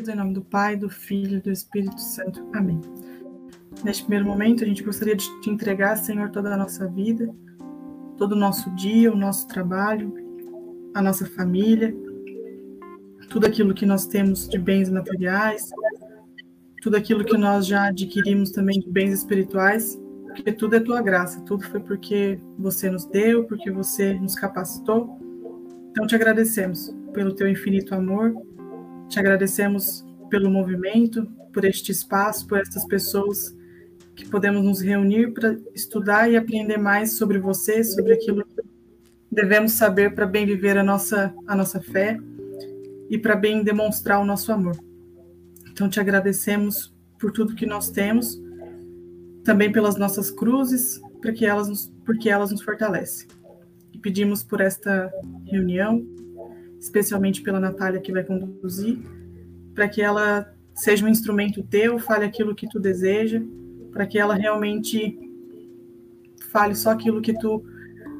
Unidos em nome do Pai, do Filho e do Espírito Santo. Amém. Neste primeiro momento, a gente gostaria de te entregar, Senhor, toda a nossa vida, todo o nosso dia, o nosso trabalho, a nossa família, tudo aquilo que nós temos de bens materiais, tudo aquilo que nós já adquirimos também de bens espirituais, porque tudo é tua graça, tudo foi porque você nos deu, porque você nos capacitou. Então te agradecemos pelo teu infinito amor te agradecemos pelo movimento, por este espaço, por estas pessoas que podemos nos reunir para estudar e aprender mais sobre você, sobre aquilo que devemos saber para bem viver a nossa, a nossa fé e para bem demonstrar o nosso amor. Então te agradecemos por tudo que nós temos, também pelas nossas cruzes, para que elas nos, porque elas nos fortalecem. E pedimos por esta reunião, especialmente pela Natália que vai conduzir, para que ela seja um instrumento teu, fale aquilo que tu deseja, para que ela realmente fale só aquilo que tu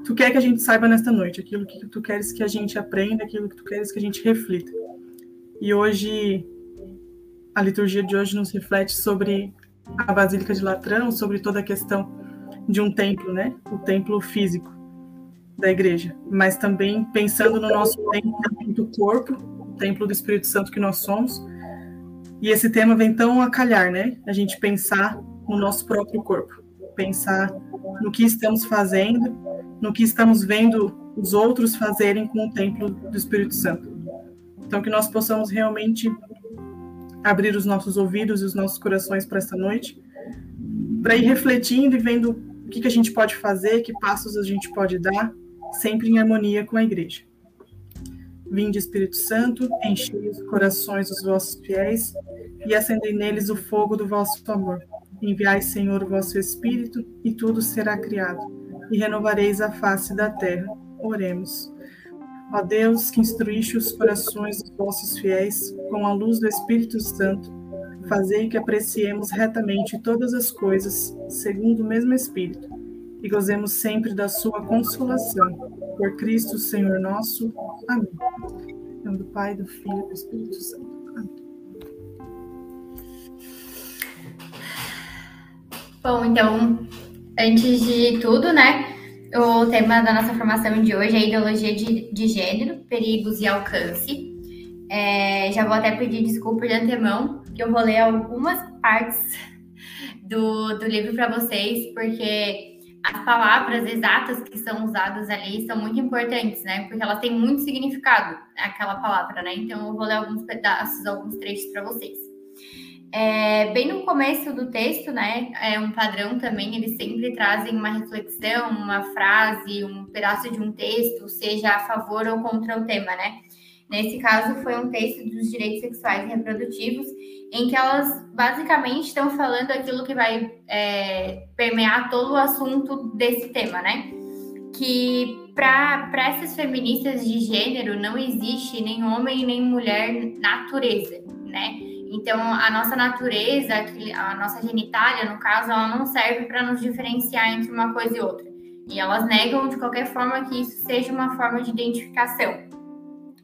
tu quer que a gente saiba nesta noite, aquilo que tu queres que a gente aprenda, aquilo que tu queres que a gente reflita. E hoje a liturgia de hoje nos reflete sobre a Basílica de Latrão, sobre toda a questão de um templo, né? O templo físico da igreja, mas também pensando no nosso templo do corpo, o templo do Espírito Santo que nós somos. E esse tema vem tão a calhar, né? A gente pensar no nosso próprio corpo, pensar no que estamos fazendo, no que estamos vendo os outros fazerem com o templo do Espírito Santo. Então que nós possamos realmente abrir os nossos ouvidos e os nossos corações para esta noite, para ir refletindo e vendo o que, que a gente pode fazer, que passos a gente pode dar, sempre em harmonia com a igreja. Vinde, Espírito Santo, enchei os corações dos vossos fiéis e acendei neles o fogo do vosso amor. Enviai, Senhor, o vosso Espírito, e tudo será criado, e renovareis a face da terra. Oremos. Ó Deus, que instruíste os corações dos vossos fiéis com a luz do Espírito Santo, fazei que apreciemos retamente todas as coisas, segundo o mesmo Espírito e gozemos sempre da sua consolação. Por Cristo, Senhor nosso. Amém. Em nome do Pai, do Filho e do Espírito Santo. Amém. Bom, então, antes de tudo, né? O tema da nossa formação de hoje é ideologia de, de gênero, perigos e alcance. É, já vou até pedir desculpa de antemão, que eu vou ler algumas partes do, do livro para vocês, porque as palavras exatas que são usadas ali são muito importantes, né? Porque elas têm muito significado, aquela palavra, né? Então eu vou ler alguns pedaços, alguns trechos para vocês. É, bem no começo do texto, né? É um padrão também, eles sempre trazem uma reflexão, uma frase, um pedaço de um texto, seja a favor ou contra o tema, né? Nesse caso, foi um texto dos direitos sexuais e reprodutivos, em que elas basicamente estão falando aquilo que vai é, permear todo o assunto desse tema, né? Que para essas feministas de gênero não existe nem homem nem mulher natureza, né? Então, a nossa natureza, a nossa genitália, no caso, ela não serve para nos diferenciar entre uma coisa e outra. E elas negam de qualquer forma que isso seja uma forma de identificação.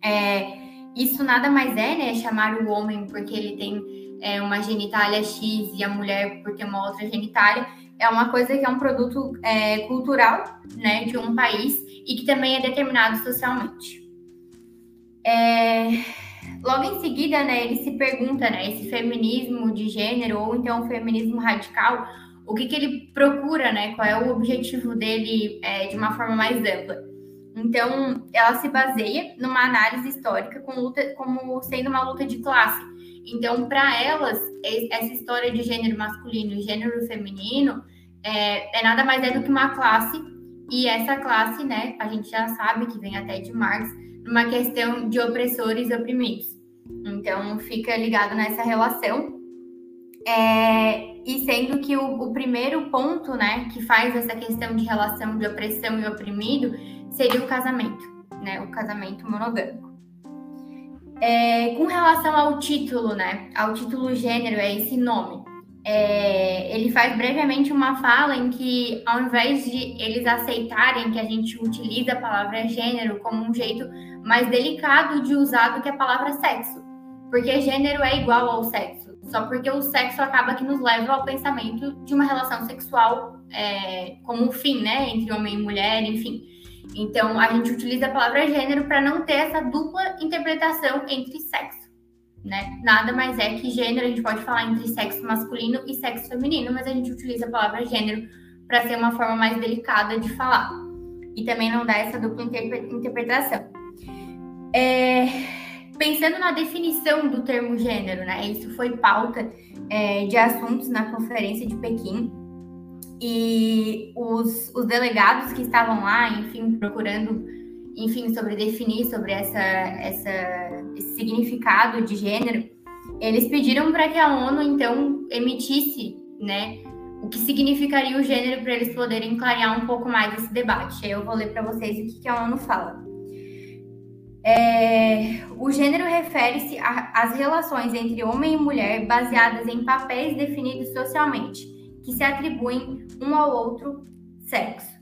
É, isso nada mais é, né, chamar o homem porque ele tem é, uma genitália X e a mulher por ter uma outra genitália, é uma coisa que é um produto é, cultural, né, de um país e que também é determinado socialmente. É, logo em seguida, né, ele se pergunta, né, esse feminismo de gênero ou então o feminismo radical, o que, que ele procura, né, qual é o objetivo dele é, de uma forma mais ampla. Então, ela se baseia numa análise histórica com luta, como sendo uma luta de classe. Então, para elas, essa história de gênero masculino e gênero feminino é, é, nada mais é do que uma classe, e essa classe, né, a gente já sabe que vem até de Marx, numa questão de opressores e oprimidos. Então, fica ligado nessa relação. É, e sendo que o, o primeiro ponto, né, que faz essa questão de relação de opressão e oprimido seria o casamento, né? O casamento monogâmico. É, com relação ao título, né? Ao título gênero, é esse nome. É, ele faz brevemente uma fala em que, ao invés de eles aceitarem que a gente utiliza a palavra gênero como um jeito mais delicado de usar do que a palavra sexo, porque gênero é igual ao sexo, só porque o sexo acaba que nos leva ao pensamento de uma relação sexual é, como um fim, né, entre homem e mulher, enfim. Então, a gente utiliza a palavra gênero para não ter essa dupla interpretação entre sexo, né? Nada mais é que gênero, a gente pode falar entre sexo masculino e sexo feminino, mas a gente utiliza a palavra gênero para ser uma forma mais delicada de falar. E também não dá essa dupla interpretação. É, pensando na definição do termo gênero, né? Isso foi pauta é, de assuntos na Conferência de Pequim. E os, os delegados que estavam lá, enfim, procurando, enfim, sobre definir sobre essa, essa, esse significado de gênero, eles pediram para que a ONU, então, emitisse, né, o que significaria o gênero para eles poderem clarear um pouco mais esse debate. Eu vou ler para vocês o que, que a ONU fala. É, o gênero refere-se às relações entre homem e mulher baseadas em papéis definidos socialmente, que se atribuem um ao outro sexo.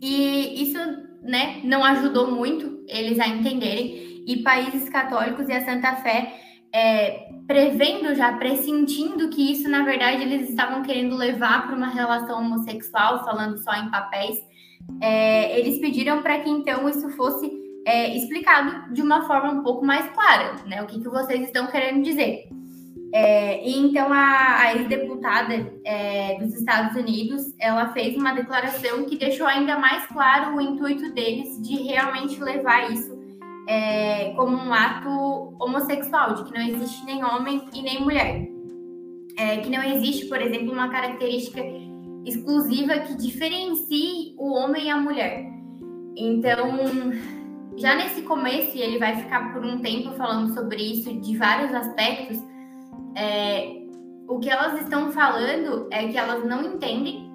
E isso né, não ajudou muito eles a entenderem, e países católicos e a Santa Fé é, prevendo já, pressentindo que isso, na verdade, eles estavam querendo levar para uma relação homossexual, falando só em papéis, é, eles pediram para que então isso fosse é, explicado de uma forma um pouco mais clara, né? O que, que vocês estão querendo dizer. É, e então a, a ex-deputada é, dos Estados Unidos, ela fez uma declaração que deixou ainda mais claro o intuito deles de realmente levar isso é, como um ato homossexual, de que não existe nem homem e nem mulher. É, que não existe, por exemplo, uma característica exclusiva que diferencie o homem e a mulher. Então, já nesse começo, e ele vai ficar por um tempo falando sobre isso de vários aspectos, é, o que elas estão falando é que elas não entendem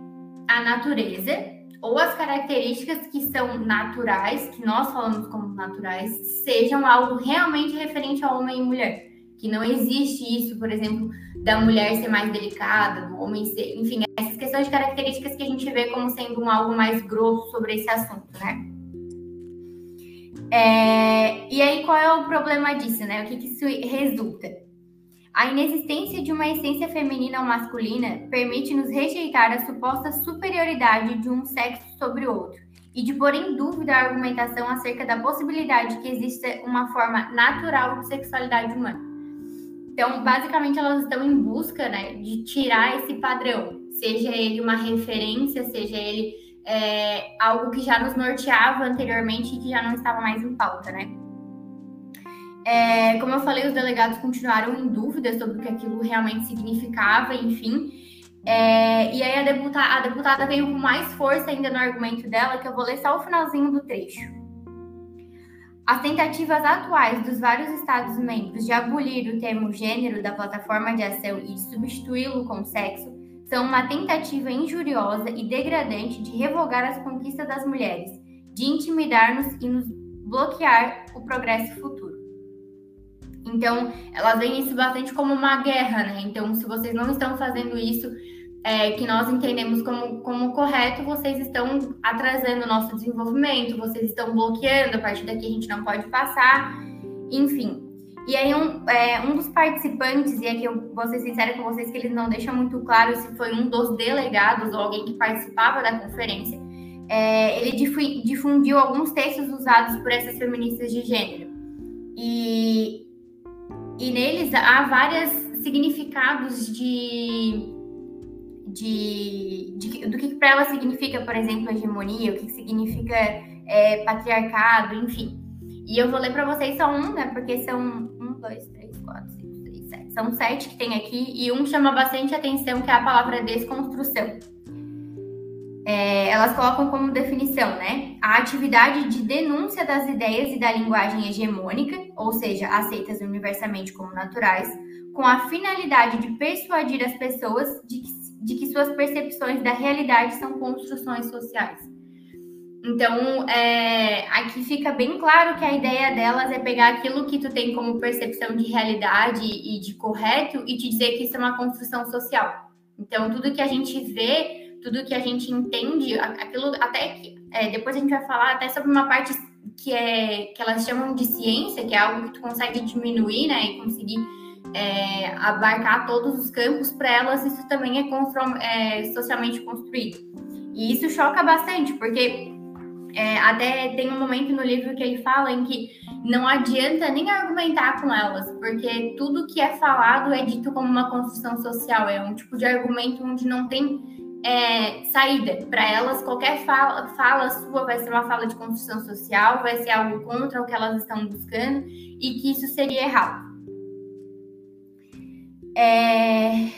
a natureza ou as características que são naturais, que nós falamos como naturais, sejam algo realmente referente ao homem e mulher. Que não existe isso, por exemplo, da mulher ser mais delicada, do homem ser. Enfim, essas questões de características que a gente vê como sendo um algo mais grosso sobre esse assunto, né? É, e aí, qual é o problema disso, né? O que, que isso resulta? A inexistência de uma essência feminina ou masculina permite-nos rejeitar a suposta superioridade de um sexo sobre o outro e de pôr em dúvida a argumentação acerca da possibilidade de que exista uma forma natural de sexualidade humana. Então, basicamente, elas estão em busca né, de tirar esse padrão, seja ele uma referência, seja ele é, algo que já nos norteava anteriormente e que já não estava mais em pauta, né? É, como eu falei, os delegados continuaram em dúvida sobre o que aquilo realmente significava, enfim. É, e aí a deputada, a deputada veio com mais força ainda no argumento dela, que eu vou ler só o finalzinho do trecho. As tentativas atuais dos vários Estados-membros de abolir o termo gênero da plataforma de ação e de substituí-lo com sexo são uma tentativa injuriosa e degradante de revogar as conquistas das mulheres, de intimidar-nos e nos bloquear o progresso futuro. Então, elas veem isso bastante como uma guerra, né? Então, se vocês não estão fazendo isso, é, que nós entendemos como, como correto, vocês estão atrasando o nosso desenvolvimento, vocês estão bloqueando, a partir daqui a gente não pode passar, enfim. E aí, um, é, um dos participantes, e aqui eu vou ser sincera com vocês que eles não deixam muito claro se foi um dos delegados ou alguém que participava da conferência, é, ele difundiu alguns textos usados por essas feministas de gênero. E e neles há vários significados de, de, de do que para ela significa, por exemplo, hegemonia, o que significa é, patriarcado, enfim. E eu vou ler para vocês só um, né? Porque são um, dois, três, quatro, cinco, seis, sete. São sete que tem aqui e um chama bastante atenção, que é a palavra desconstrução é, elas colocam como definição, né, a atividade de denúncia das ideias e da linguagem hegemônica, ou seja, aceitas universalmente como naturais, com a finalidade de persuadir as pessoas de que, de que suas percepções da realidade são construções sociais. Então, é, aqui fica bem claro que a ideia delas é pegar aquilo que tu tem como percepção de realidade e de correto e te dizer que isso é uma construção social. Então, tudo que a gente vê tudo que a gente entende, aquilo até que é, depois a gente vai falar até sobre uma parte que é que elas chamam de ciência, que é algo que tu consegue diminuir, né, e conseguir é, abarcar todos os campos, para elas isso também é, é, socialmente construído. E isso choca bastante, porque é, até tem um momento no livro que ele fala em que não adianta nem argumentar com elas, porque tudo que é falado é dito como uma construção social, é um tipo de argumento onde não tem é, saída. Para elas, qualquer fala, fala sua vai ser uma fala de construção social, vai ser algo contra o que elas estão buscando e que isso seria errado. É,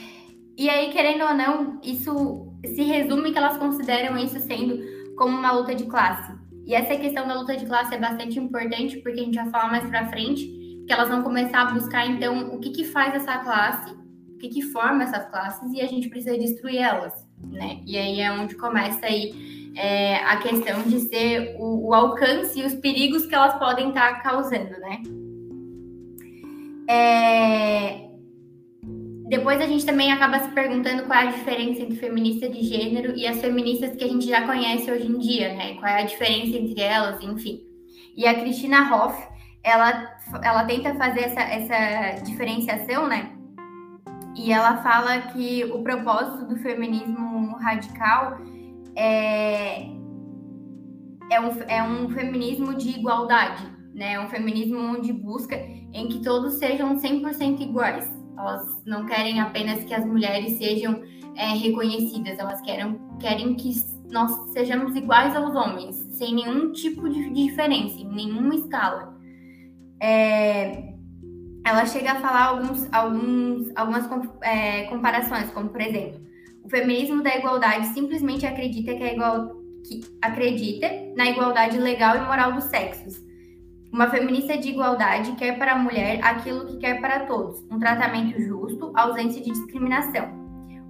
e aí, querendo ou não, isso se resume que elas consideram isso sendo como uma luta de classe. E essa questão da luta de classe é bastante importante, porque a gente vai falar mais para frente, que elas vão começar a buscar, então, o que, que faz essa classe, o que, que forma essas classes, e a gente precisa destruir elas né? E aí é onde começa aí é, a questão de ser o, o, alcance e os perigos que elas podem estar causando, né? É... Depois a gente também acaba se perguntando qual é a diferença entre feminista de gênero e as feministas que a gente já conhece hoje em dia, né? Qual é a diferença entre elas, enfim. E a Cristina Hoff, ela, ela tenta fazer essa, essa diferenciação, né? E ela fala que o propósito do feminismo radical é, é, um, é um feminismo de igualdade, né? É um feminismo onde busca em que todos sejam 100% iguais. Elas não querem apenas que as mulheres sejam é, reconhecidas, elas querem, querem que nós sejamos iguais aos homens, sem nenhum tipo de diferença, em nenhuma escala. É, ela chega a falar alguns, alguns, algumas é, comparações, como por exemplo, o feminismo da igualdade simplesmente acredita que é igual, que acredita na igualdade legal e moral dos sexos. Uma feminista de igualdade quer para a mulher aquilo que quer para todos, um tratamento justo, ausência de discriminação.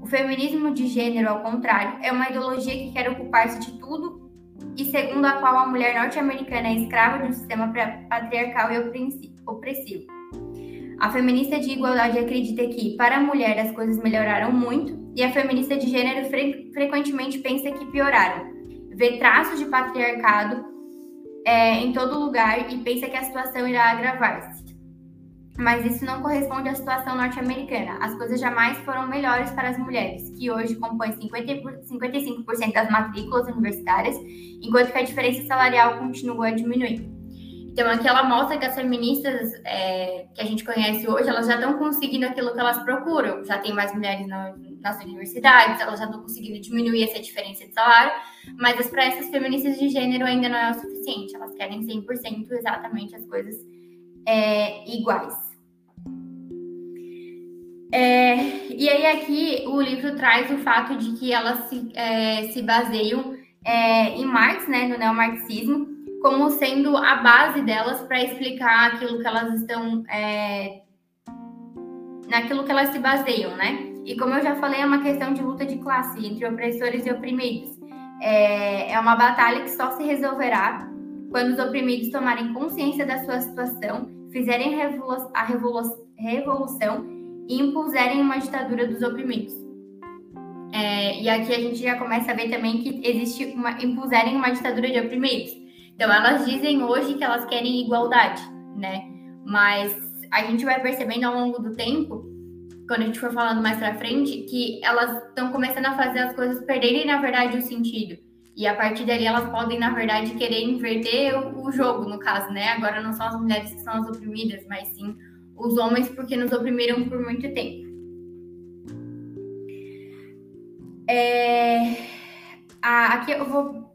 O feminismo de gênero, ao contrário, é uma ideologia que quer ocupar-se de tudo e segundo a qual a mulher norte-americana é escrava de um sistema patriarcal e opressivo. A feminista de igualdade acredita que, para a mulher, as coisas melhoraram muito, e a feminista de gênero fre frequentemente pensa que pioraram. Vê traços de patriarcado é, em todo lugar e pensa que a situação irá agravar-se. Mas isso não corresponde à situação norte-americana. As coisas jamais foram melhores para as mulheres, que hoje compõem 50, 55% das matrículas universitárias, enquanto que a diferença salarial continua a diminuir. Então, aqui ela mostra que as feministas é, que a gente conhece hoje, elas já estão conseguindo aquilo que elas procuram. Já tem mais mulheres na, nas universidades, elas já estão conseguindo diminuir essa diferença de salário, mas para essas feministas de gênero ainda não é o suficiente. Elas querem 100% exatamente as coisas é, iguais. É, e aí aqui o livro traz o fato de que elas se, é, se baseiam é, em Marx, né, no neomarxismo, como sendo a base delas para explicar aquilo que elas estão. É, naquilo que elas se baseiam, né? E como eu já falei, é uma questão de luta de classe entre opressores e oprimidos. É, é uma batalha que só se resolverá quando os oprimidos tomarem consciência da sua situação, fizerem a revolução e impuserem uma ditadura dos oprimidos. É, e aqui a gente já começa a ver também que existe uma impuserem uma ditadura de oprimidos. Então, elas dizem hoje que elas querem igualdade, né? Mas a gente vai percebendo ao longo do tempo, quando a gente for falando mais pra frente, que elas estão começando a fazer as coisas perderem, na verdade, o sentido. E a partir dali elas podem, na verdade, querer inverter o, o jogo, no caso, né? Agora não são as mulheres que são as oprimidas, mas sim os homens, porque nos oprimiram por muito tempo. É... Ah, aqui eu vou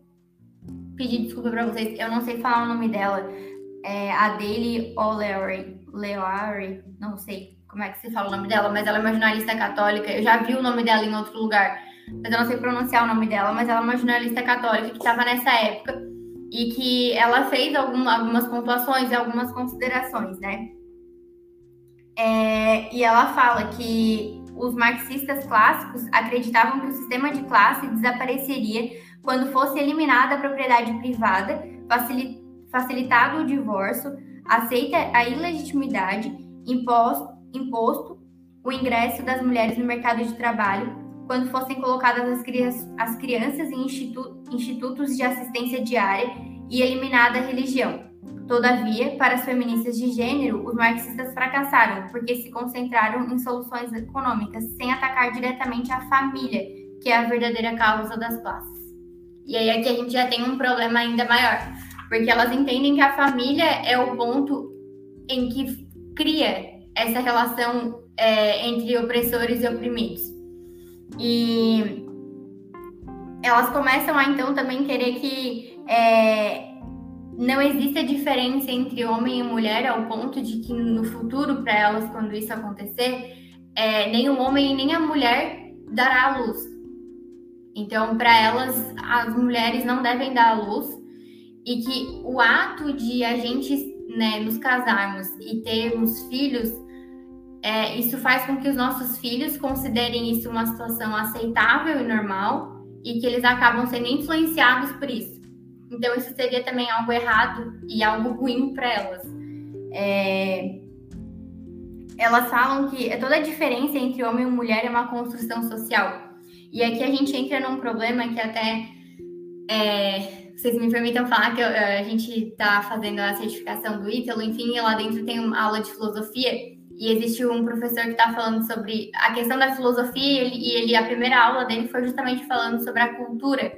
pedir desculpa para vocês, eu não sei falar o nome dela. É a Daily O'Leary, Leary, não sei como é que se fala o nome dela, mas ela é uma jornalista católica. Eu já vi o nome dela em outro lugar, mas eu não sei pronunciar o nome dela. Mas ela é uma jornalista católica que estava nessa época e que ela fez algum, algumas pontuações e algumas considerações, né? É, e ela fala que os marxistas clássicos acreditavam que o sistema de classe desapareceria quando fosse eliminada a propriedade privada, facilitado o divórcio, aceita a ilegitimidade, imposto, imposto o ingresso das mulheres no mercado de trabalho, quando fossem colocadas as, crianças, as crianças em institu, institutos de assistência diária e eliminada a religião. Todavia, para as feministas de gênero, os marxistas fracassaram porque se concentraram em soluções econômicas sem atacar diretamente a família, que é a verdadeira causa das classes. E aí aqui a gente já tem um problema ainda maior, porque elas entendem que a família é o ponto em que cria essa relação é, entre opressores e oprimidos. E elas começam a então também querer que é, não exista diferença entre homem e mulher ao ponto de que no futuro para elas, quando isso acontecer, é, nem o homem nem a mulher dará a luz. Então, para elas, as mulheres não devem dar a luz e que o ato de a gente né, nos casarmos e termos filhos, é, isso faz com que os nossos filhos considerem isso uma situação aceitável e normal e que eles acabam sendo influenciados por isso. Então, isso seria também algo errado e algo ruim para elas. É... Elas falam que toda a diferença entre homem e mulher é uma construção social. E aqui a gente entra num problema que até é, vocês me permitam falar que eu, a gente está fazendo a certificação do Ítalo, enfim, e lá dentro tem uma aula de filosofia e existe um professor que está falando sobre a questão da filosofia ele, e ele, a primeira aula dele foi justamente falando sobre a cultura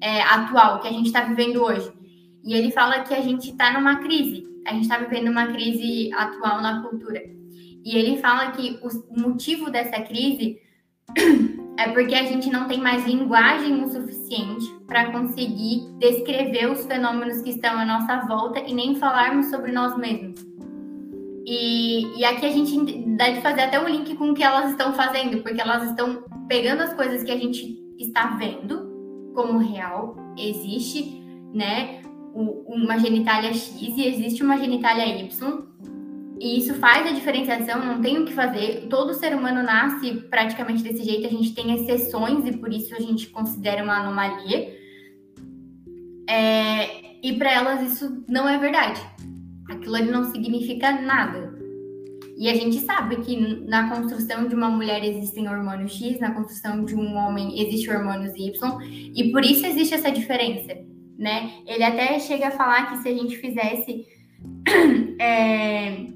é, atual que a gente está vivendo hoje. E ele fala que a gente está numa crise, a gente está vivendo uma crise atual na cultura. E ele fala que o motivo dessa crise é porque a gente não tem mais linguagem o suficiente para conseguir descrever os fenômenos que estão à nossa volta e nem falarmos sobre nós mesmos. E, e aqui a gente deve fazer até um link com o que elas estão fazendo, porque elas estão pegando as coisas que a gente está vendo como real, existe, né, uma genitália X e existe uma genitália Y, e isso faz a diferenciação, não tem o que fazer. Todo ser humano nasce praticamente desse jeito, a gente tem exceções e por isso a gente considera uma anomalia. É, e para elas isso não é verdade. Aquilo ali não significa nada. E a gente sabe que na construção de uma mulher existem hormônios X, na construção de um homem existe hormônios Y, e por isso existe essa diferença, né? Ele até chega a falar que se a gente fizesse é,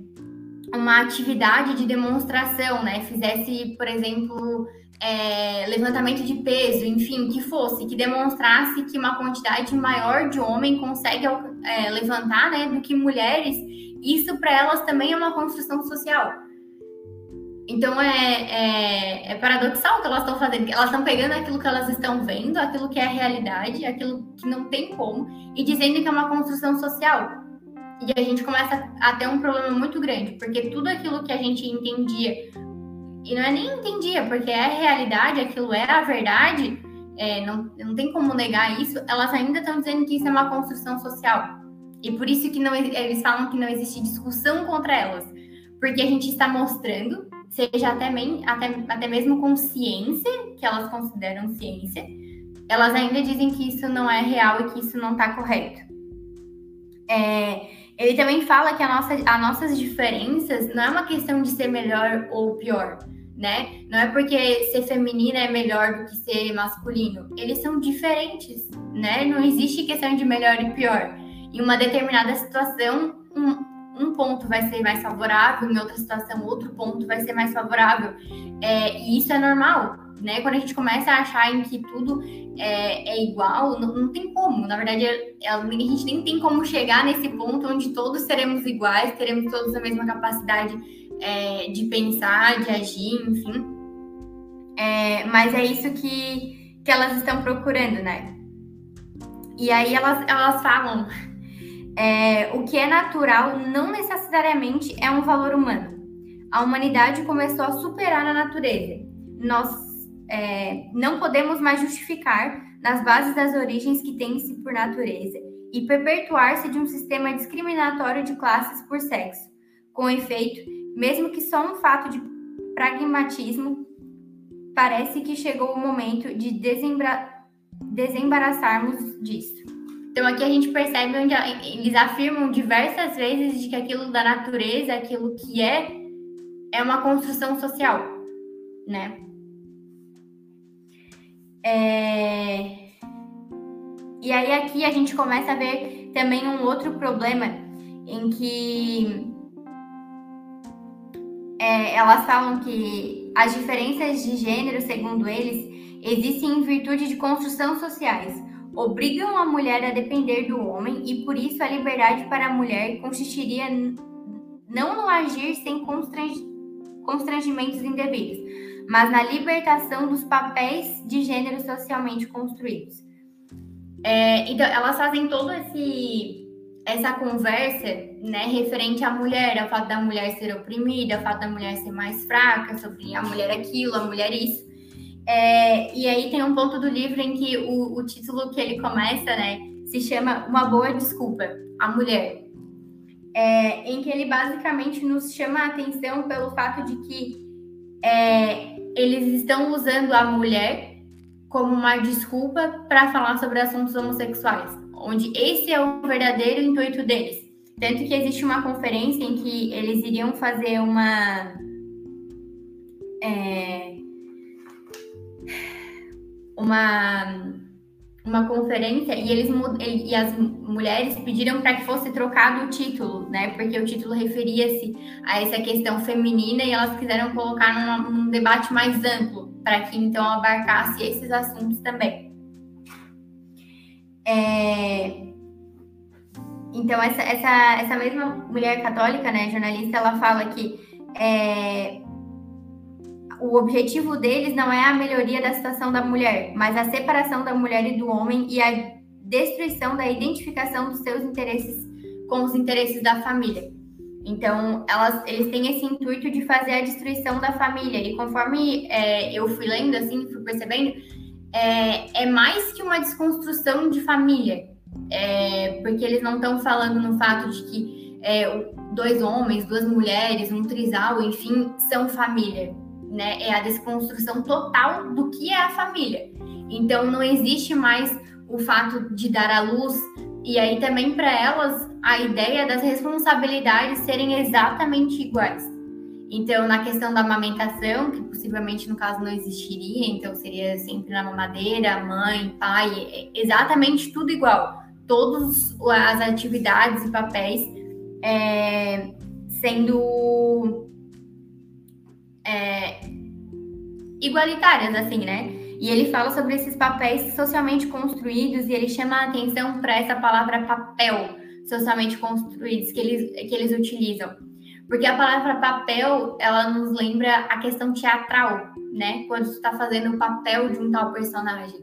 uma atividade de demonstração, né? Fizesse, por exemplo, é, levantamento de peso, enfim, que fosse, que demonstrasse que uma quantidade maior de homem consegue é, levantar, né, do que mulheres, isso para elas também é uma construção social. Então é, é, é paradoxal o que elas estão fazendo. Elas estão pegando aquilo que elas estão vendo, aquilo que é a realidade, aquilo que não tem como, e dizendo que é uma construção social. E a gente começa a ter um problema muito grande, porque tudo aquilo que a gente entendia, e não é nem entendia, porque é a realidade, aquilo é a verdade, é, não, não tem como negar isso, elas ainda estão dizendo que isso é uma construção social. E por isso que não, eles falam que não existe discussão contra elas. Porque a gente está mostrando, seja até, até, até mesmo com ciência, que elas consideram ciência, elas ainda dizem que isso não é real e que isso não está correto. É, ele também fala que a nossa, as nossas diferenças não é uma questão de ser melhor ou pior, né? Não é porque ser feminina é melhor do que ser masculino. Eles são diferentes, né? Não existe questão de melhor e pior. Em uma determinada situação, um, um ponto vai ser mais favorável, em outra situação, outro ponto vai ser mais favorável. É, e isso é normal né? Quando a gente começa a achar em que tudo é, é igual, não, não, tem como. Na verdade, é, é, a gente nem tem como chegar nesse ponto onde todos seremos iguais, teremos todos a mesma capacidade é, de pensar, de agir, enfim. É, mas é isso que, que elas estão procurando, né? E aí elas, elas falam é, o que é natural não necessariamente é um valor humano. A humanidade começou a superar a natureza. Nós é, não podemos mais justificar nas bases das origens que tem-se por natureza e perpetuar-se de um sistema discriminatório de classes por sexo. Com efeito, mesmo que só um fato de pragmatismo, parece que chegou o momento de desembaraçarmos disso. Então aqui a gente percebe onde eles afirmam diversas vezes de que aquilo da natureza, aquilo que é, é uma construção social, né? É... E aí aqui a gente começa a ver também um outro problema em que é, elas falam que as diferenças de gênero, segundo eles, existem em virtude de construção sociais, obrigam a mulher a depender do homem e por isso a liberdade para a mulher consistiria não no agir sem constrangimentos indevidos, mas na libertação dos papéis de gênero socialmente construídos. É, então, elas fazem todo esse essa conversa, né, referente à mulher, ao fato da mulher ser oprimida, ao fato da mulher ser mais fraca, sobre a mulher aquilo, a mulher isso. É, e aí tem um ponto do livro em que o, o título que ele começa, né, se chama Uma Boa Desculpa, a Mulher. É, em que ele basicamente nos chama a atenção pelo fato de que é, eles estão usando a mulher como uma desculpa para falar sobre assuntos homossexuais onde esse é o verdadeiro intuito deles. Tanto que existe uma conferência em que eles iriam fazer uma. É, uma uma conferência e eles e as mulheres pediram para que fosse trocado o título, né? Porque o título referia-se a essa questão feminina e elas quiseram colocar num, num debate mais amplo para que então abarcasse esses assuntos também. É... Então, essa, essa, essa mesma mulher católica, né, jornalista, ela fala que é... o objetivo deles não é a melhoria da situação da mulher, mas a separação da mulher e do homem e a destruição da identificação dos seus interesses com os interesses da família. Então, elas, eles têm esse intuito de fazer a destruição da família. E conforme é, eu fui lendo, assim, fui percebendo, é, é mais que uma desconstrução de família, é, porque eles não estão falando no fato de que é, dois homens, duas mulheres, um trisal, enfim, são família. Né? É a desconstrução total do que é a família. Então não existe mais o fato de dar à luz e aí também para elas a ideia das responsabilidades serem exatamente iguais. Então, na questão da amamentação, que possivelmente no caso não existiria, então seria sempre na mamadeira, mãe, pai, é exatamente tudo igual. Todas as atividades e papéis é, sendo é, igualitárias, assim, né? E ele fala sobre esses papéis socialmente construídos e ele chama a atenção para essa palavra papel socialmente construídos que eles, que eles utilizam porque a palavra papel, ela nos lembra a questão teatral, né? Quando você está fazendo o papel de um tal personagem.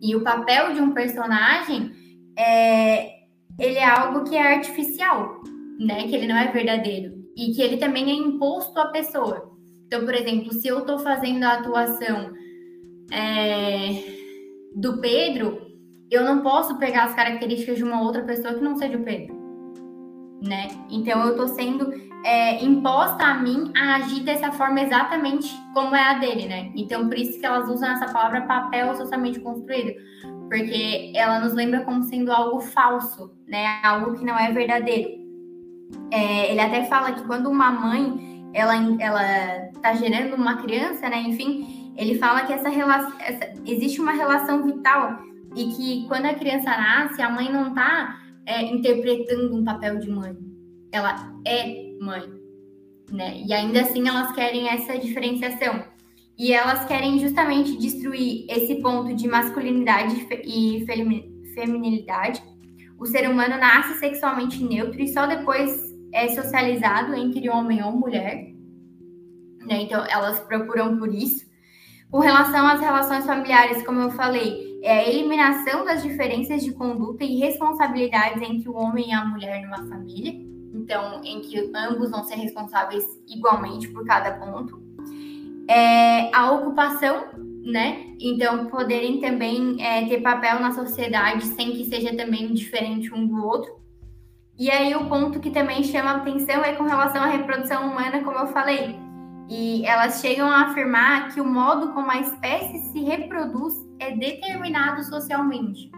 E o papel de um personagem, é, ele é algo que é artificial, né? Que ele não é verdadeiro. E que ele também é imposto à pessoa. Então, por exemplo, se eu estou fazendo a atuação é, do Pedro, eu não posso pegar as características de uma outra pessoa que não seja o Pedro. Né? Então eu estou sendo é, imposta a mim a agir dessa forma exatamente como é a dele, né? Então, por isso que elas usam essa palavra papel socialmente construído, porque ela nos lembra como sendo algo falso, né? Algo que não é verdadeiro. É, ele até fala que quando uma mãe ela ela está gerando uma criança, né? Enfim, ele fala que essa relação essa, existe uma relação vital e que quando a criança nasce, a mãe não está é, interpretando um papel de mãe, ela é mãe, né? E ainda assim elas querem essa diferenciação. E elas querem justamente destruir esse ponto de masculinidade e feminilidade. O ser humano nasce sexualmente neutro e só depois é socializado entre homem ou mulher. Né? Então, elas procuram por isso. Com relação às relações familiares, como eu falei, é a eliminação das diferenças de conduta e responsabilidades entre o homem e a mulher numa família então em que ambos vão ser responsáveis igualmente por cada ponto. É, a ocupação, né? Então poderem também é, ter papel na sociedade sem que seja também diferente um do outro. E aí o ponto que também chama atenção é com relação à reprodução humana, como eu falei. E elas chegam a afirmar que o modo como a espécie se reproduz é determinado socialmente.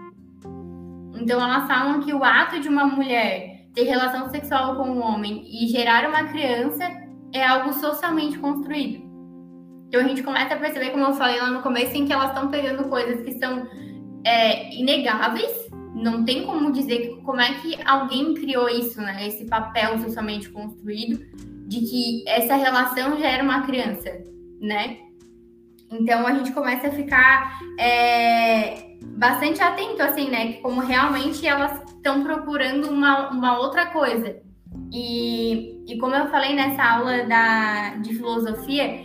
Então elas falam que o ato de uma mulher ter relação sexual com um homem e gerar uma criança é algo socialmente construído. Então a gente começa a perceber, como eu falei lá no começo, em que elas estão pegando coisas que são é, inegáveis, não tem como dizer como é que alguém criou isso, né? Esse papel socialmente construído de que essa relação já era uma criança, né? Então a gente começa a ficar é, bastante atento, assim, né? Como realmente elas estão procurando uma, uma outra coisa. E, e como eu falei nessa aula da, de filosofia,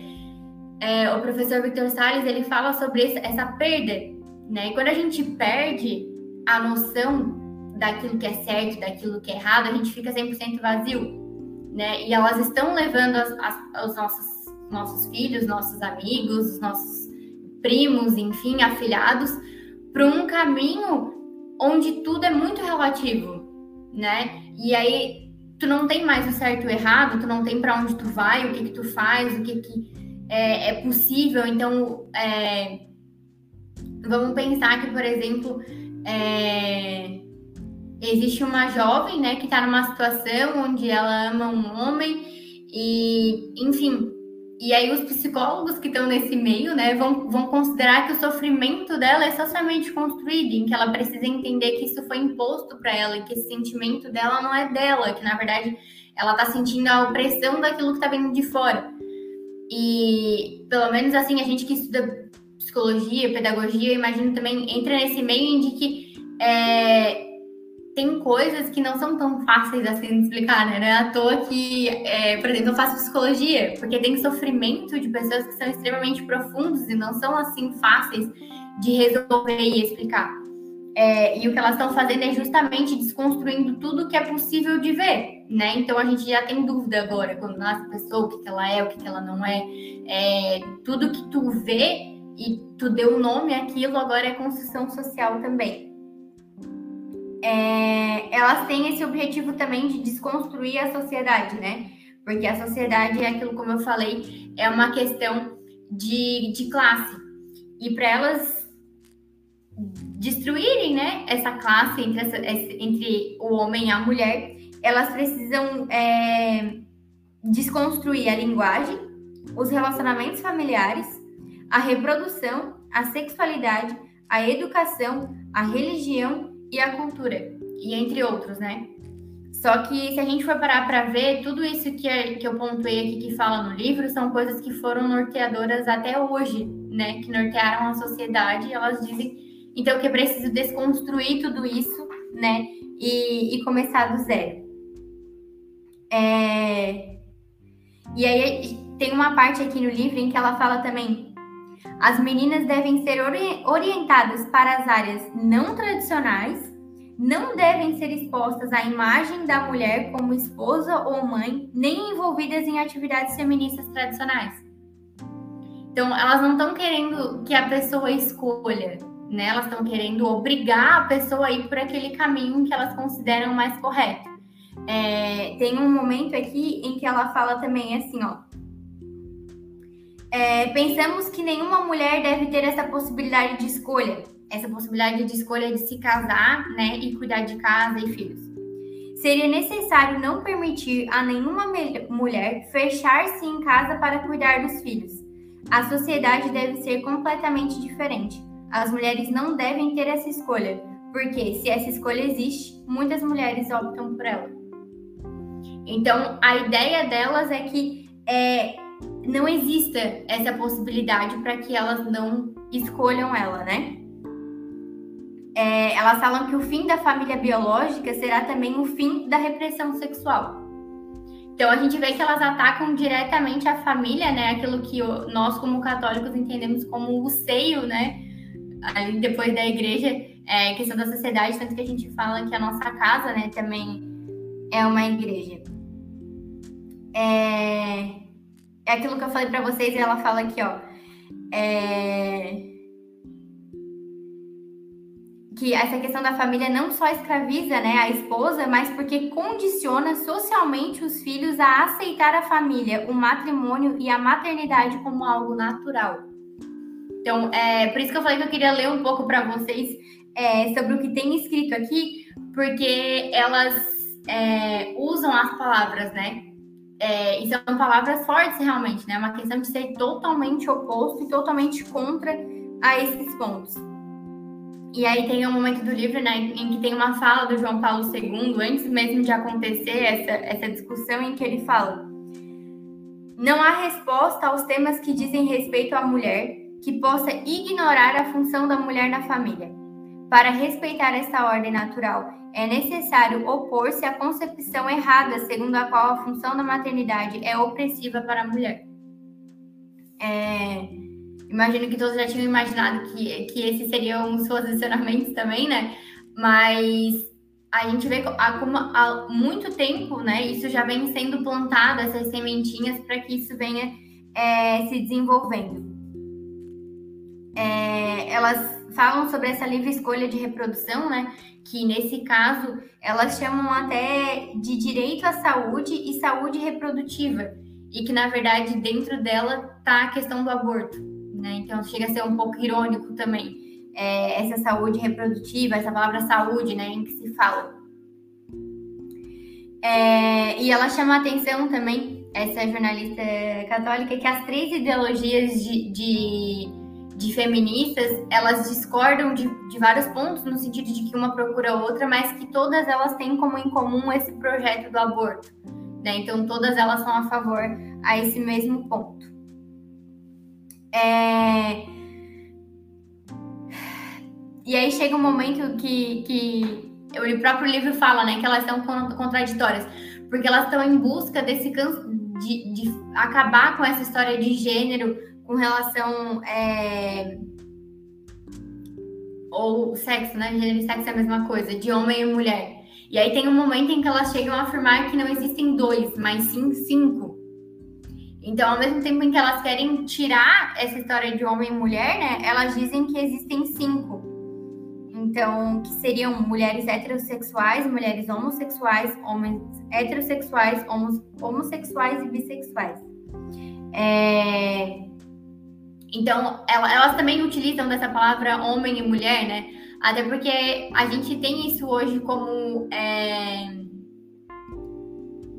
é, o professor Victor Salles ele fala sobre essa perda, né? E quando a gente perde a noção daquilo que é certo, daquilo que é errado, a gente fica 100% vazio, né? E elas estão levando as, as, os nossos, nossos filhos, nossos amigos, nossos primos, enfim, afilhados, para um caminho onde tudo é muito relativo, né? E aí tu não tem mais o certo e o errado, tu não tem para onde tu vai, o que que tu faz, o que que é, é possível. Então, é, vamos pensar que, por exemplo, é, existe uma jovem, né, que está numa situação onde ela ama um homem e, enfim, e aí os psicólogos que estão nesse meio, né, vão, vão considerar que o sofrimento dela é socialmente construído, em que ela precisa entender que isso foi imposto para ela e que esse sentimento dela não é dela, que na verdade ela está sentindo a opressão daquilo que está vindo de fora. E pelo menos assim, a gente que estuda psicologia, pedagogia, eu imagino também entra nesse meio de que é, tem coisas que não são tão fáceis assim de explicar, né? Não é à toa que, é, por exemplo, eu faço psicologia, porque tem sofrimento de pessoas que são extremamente profundos e não são assim fáceis de resolver e explicar. É, e o que elas estão fazendo é justamente desconstruindo tudo que é possível de ver, né? Então a gente já tem dúvida agora quando nasce a pessoa, o que, que ela é, o que, que ela não é. é. Tudo que tu vê e tu deu nome àquilo agora é construção social também é, elas têm esse objetivo também de desconstruir a sociedade, né? Porque a sociedade é aquilo, como eu falei, é uma questão de, de classe. E para elas destruírem né, essa classe entre, essa, entre o homem e a mulher, elas precisam é, desconstruir a linguagem, os relacionamentos familiares, a reprodução, a sexualidade, a educação, a religião e a cultura, e entre outros, né? Só que se a gente for parar para ver, tudo isso que, é, que eu pontuei aqui que fala no livro são coisas que foram norteadoras até hoje, né? Que nortearam a sociedade. Elas dizem, então, que é preciso desconstruir tudo isso, né? E, e começar do zero. É... E aí tem uma parte aqui no livro em que ela fala também as meninas devem ser ori orientadas para as áreas não tradicionais, não devem ser expostas à imagem da mulher como esposa ou mãe, nem envolvidas em atividades feministas tradicionais. Então, elas não estão querendo que a pessoa escolha, né? Elas estão querendo obrigar a pessoa a ir por aquele caminho que elas consideram mais correto. É, tem um momento aqui em que ela fala também assim, ó. É, pensamos que nenhuma mulher deve ter essa possibilidade de escolha, essa possibilidade de escolha de se casar, né, e cuidar de casa e filhos. Seria necessário não permitir a nenhuma mulher fechar-se em casa para cuidar dos filhos. A sociedade deve ser completamente diferente. As mulheres não devem ter essa escolha, porque se essa escolha existe, muitas mulheres optam por ela. Então, a ideia delas é que é, não exista essa possibilidade para que elas não escolham ela, né? É, elas falam que o fim da família biológica será também o fim da repressão sexual. Então a gente vê que elas atacam diretamente a família, né? Aquilo que nós como católicos entendemos como o seio, né? Ali depois da igreja, é, questão da sociedade, tanto que a gente fala que a nossa casa, né, também é uma igreja. É, é aquilo que eu falei para vocês e ela fala aqui, ó. É... Que essa questão da família não só escraviza né, a esposa, mas porque condiciona socialmente os filhos a aceitar a família, o matrimônio e a maternidade como algo natural. Então, é por isso que eu falei que eu queria ler um pouco para vocês é, sobre o que tem escrito aqui, porque elas é, usam as palavras, né? É, e são palavras fortes realmente, né? Uma questão de ser totalmente oposto e totalmente contra a esses pontos. E aí tem um momento do livro, né, em que tem uma fala do João Paulo II, antes mesmo de acontecer essa, essa discussão, em que ele fala: Não há resposta aos temas que dizem respeito à mulher que possa ignorar a função da mulher na família. Para respeitar esta ordem natural, é necessário opor-se à concepção errada segundo a qual a função da maternidade é opressiva para a mulher. É, imagino que todos já tinham imaginado que, que esses seriam os posicionamentos também, né? Mas a gente vê como há muito tempo, né? Isso já vem sendo plantado, essas sementinhas, para que isso venha é, se desenvolvendo. É, elas falam sobre essa livre escolha de reprodução, né? Que nesse caso elas chamam até de direito à saúde e saúde reprodutiva, e que na verdade dentro dela tá a questão do aborto, né? Então chega a ser um pouco irônico também é, essa saúde reprodutiva, essa palavra saúde, né? Em que se fala. É, e ela chama a atenção também, essa jornalista católica, que as três ideologias de, de de feministas, elas discordam de, de vários pontos, no sentido de que uma procura outra, mas que todas elas têm como em comum esse projeto do aborto. Né? Então, todas elas são a favor a esse mesmo ponto. É... E aí chega um momento que, que o próprio livro fala né, que elas são contraditórias, porque elas estão em busca desse de, de acabar com essa história de gênero com relação é... ou sexo, né? Gênero e sexo é a mesma coisa, de homem e mulher. E aí tem um momento em que elas chegam a afirmar que não existem dois, mas sim cinco. Então, ao mesmo tempo em que elas querem tirar essa história de homem e mulher, né? Elas dizem que existem cinco. Então, que seriam mulheres heterossexuais, mulheres homossexuais, homens heterossexuais, homossexuais e bissexuais. É... Então, elas também utilizam dessa palavra homem e mulher, né? Até porque a gente tem isso hoje como é,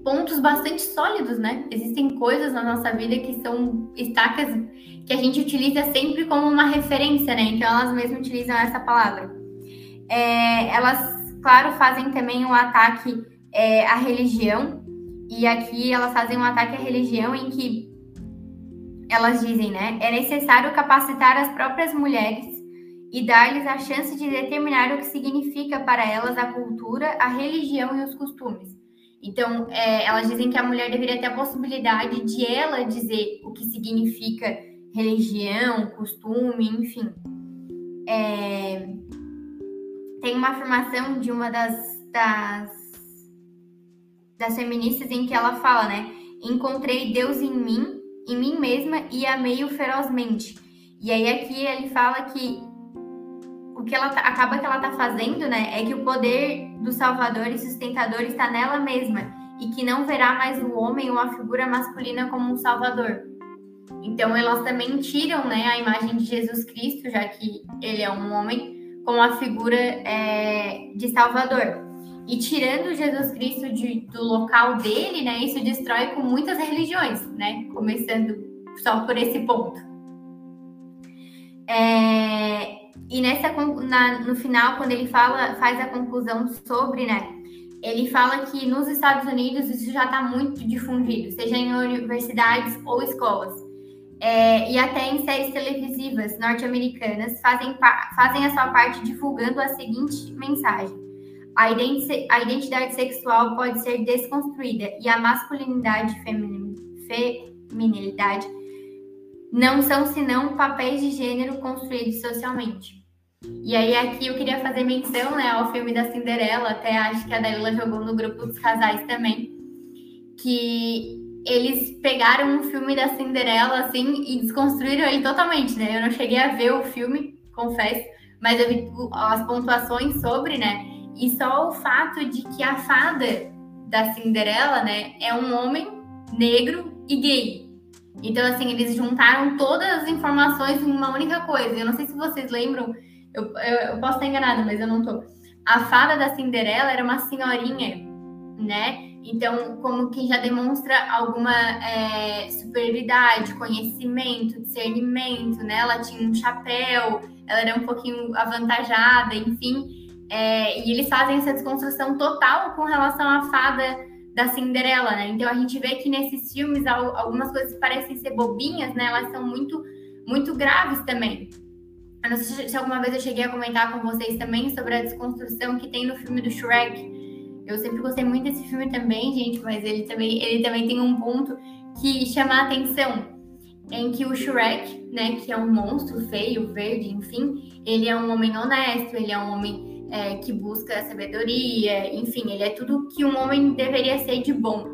pontos bastante sólidos, né? Existem coisas na nossa vida que são estacas que a gente utiliza sempre como uma referência, né? Então, elas mesmas utilizam essa palavra. É, elas, claro, fazem também um ataque é, à religião, e aqui elas fazem um ataque à religião em que elas dizem, né? É necessário capacitar as próprias mulheres e dar-lhes a chance de determinar o que significa para elas a cultura, a religião e os costumes. Então, é, elas dizem que a mulher deveria ter a possibilidade de ela dizer o que significa religião, costume, enfim. É, tem uma afirmação de uma das, das, das feministas em que ela fala, né? Encontrei Deus em mim em mim mesma e amei-o ferozmente. E aí aqui ele fala que o que ela tá, acaba que ela tá fazendo, né, é que o poder do Salvador e sustentador está nela mesma e que não verá mais o homem ou a figura masculina como um Salvador. Então elas também tiram, né, a imagem de Jesus Cristo, já que ele é um homem, como a figura é, de Salvador. E tirando Jesus Cristo de, do local dele, né, isso destrói com muitas religiões, né? Começando só por esse ponto. É, e nessa na, no final, quando ele fala, faz a conclusão sobre, né? Ele fala que nos Estados Unidos isso já está muito difundido, seja em universidades ou escolas. É, e até em séries televisivas norte-americanas fazem, fazem a sua parte divulgando a seguinte mensagem a, identi a identidade sexual pode ser desconstruída e a masculinidade e feminilidade não são senão papéis de gênero construídos socialmente. E aí aqui eu queria fazer menção né, ao filme da Cinderela, até acho que a Dalila jogou no grupo dos casais também, que eles pegaram um filme da Cinderela assim e desconstruíram ele totalmente, né? Eu não cheguei a ver o filme, confesso, mas eu vi as pontuações sobre, né? E só o fato de que a fada da Cinderela, né, é um homem negro e gay. Então, assim, eles juntaram todas as informações em uma única coisa. Eu não sei se vocês lembram, eu, eu, eu posso estar enganada, mas eu não tô. A fada da Cinderela era uma senhorinha, né? Então, como quem já demonstra alguma é, superioridade, conhecimento, discernimento, né? Ela tinha um chapéu, ela era um pouquinho avantajada, enfim. É, e eles fazem essa desconstrução total com relação à fada da Cinderela, né? Então a gente vê que nesses filmes algumas coisas que parecem ser bobinhas, né? Elas são muito, muito graves também. Eu não sei se alguma vez eu cheguei a comentar com vocês também sobre a desconstrução que tem no filme do Shrek eu sempre gostei muito desse filme também, gente, mas ele também, ele também tem um ponto que chama a atenção, em que o Shrek, né, que é um monstro feio, verde, enfim, ele é um homem honesto, ele é um homem é, que busca sabedoria, enfim, ele é tudo que um homem deveria ser de bom.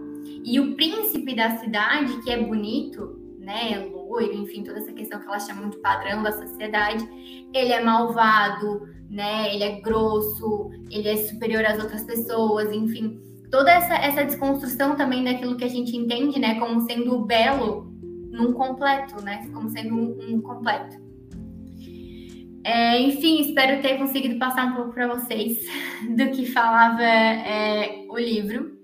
E o príncipe da cidade, que é bonito, né, loiro, enfim, toda essa questão que elas chamam de padrão da sociedade, ele é malvado, né? Ele é grosso, ele é superior às outras pessoas, enfim. Toda essa, essa desconstrução também daquilo que a gente entende, né, como sendo o belo num completo, né? Como sendo um, um completo. É, enfim, espero ter conseguido passar um pouco para vocês do que falava é, o livro.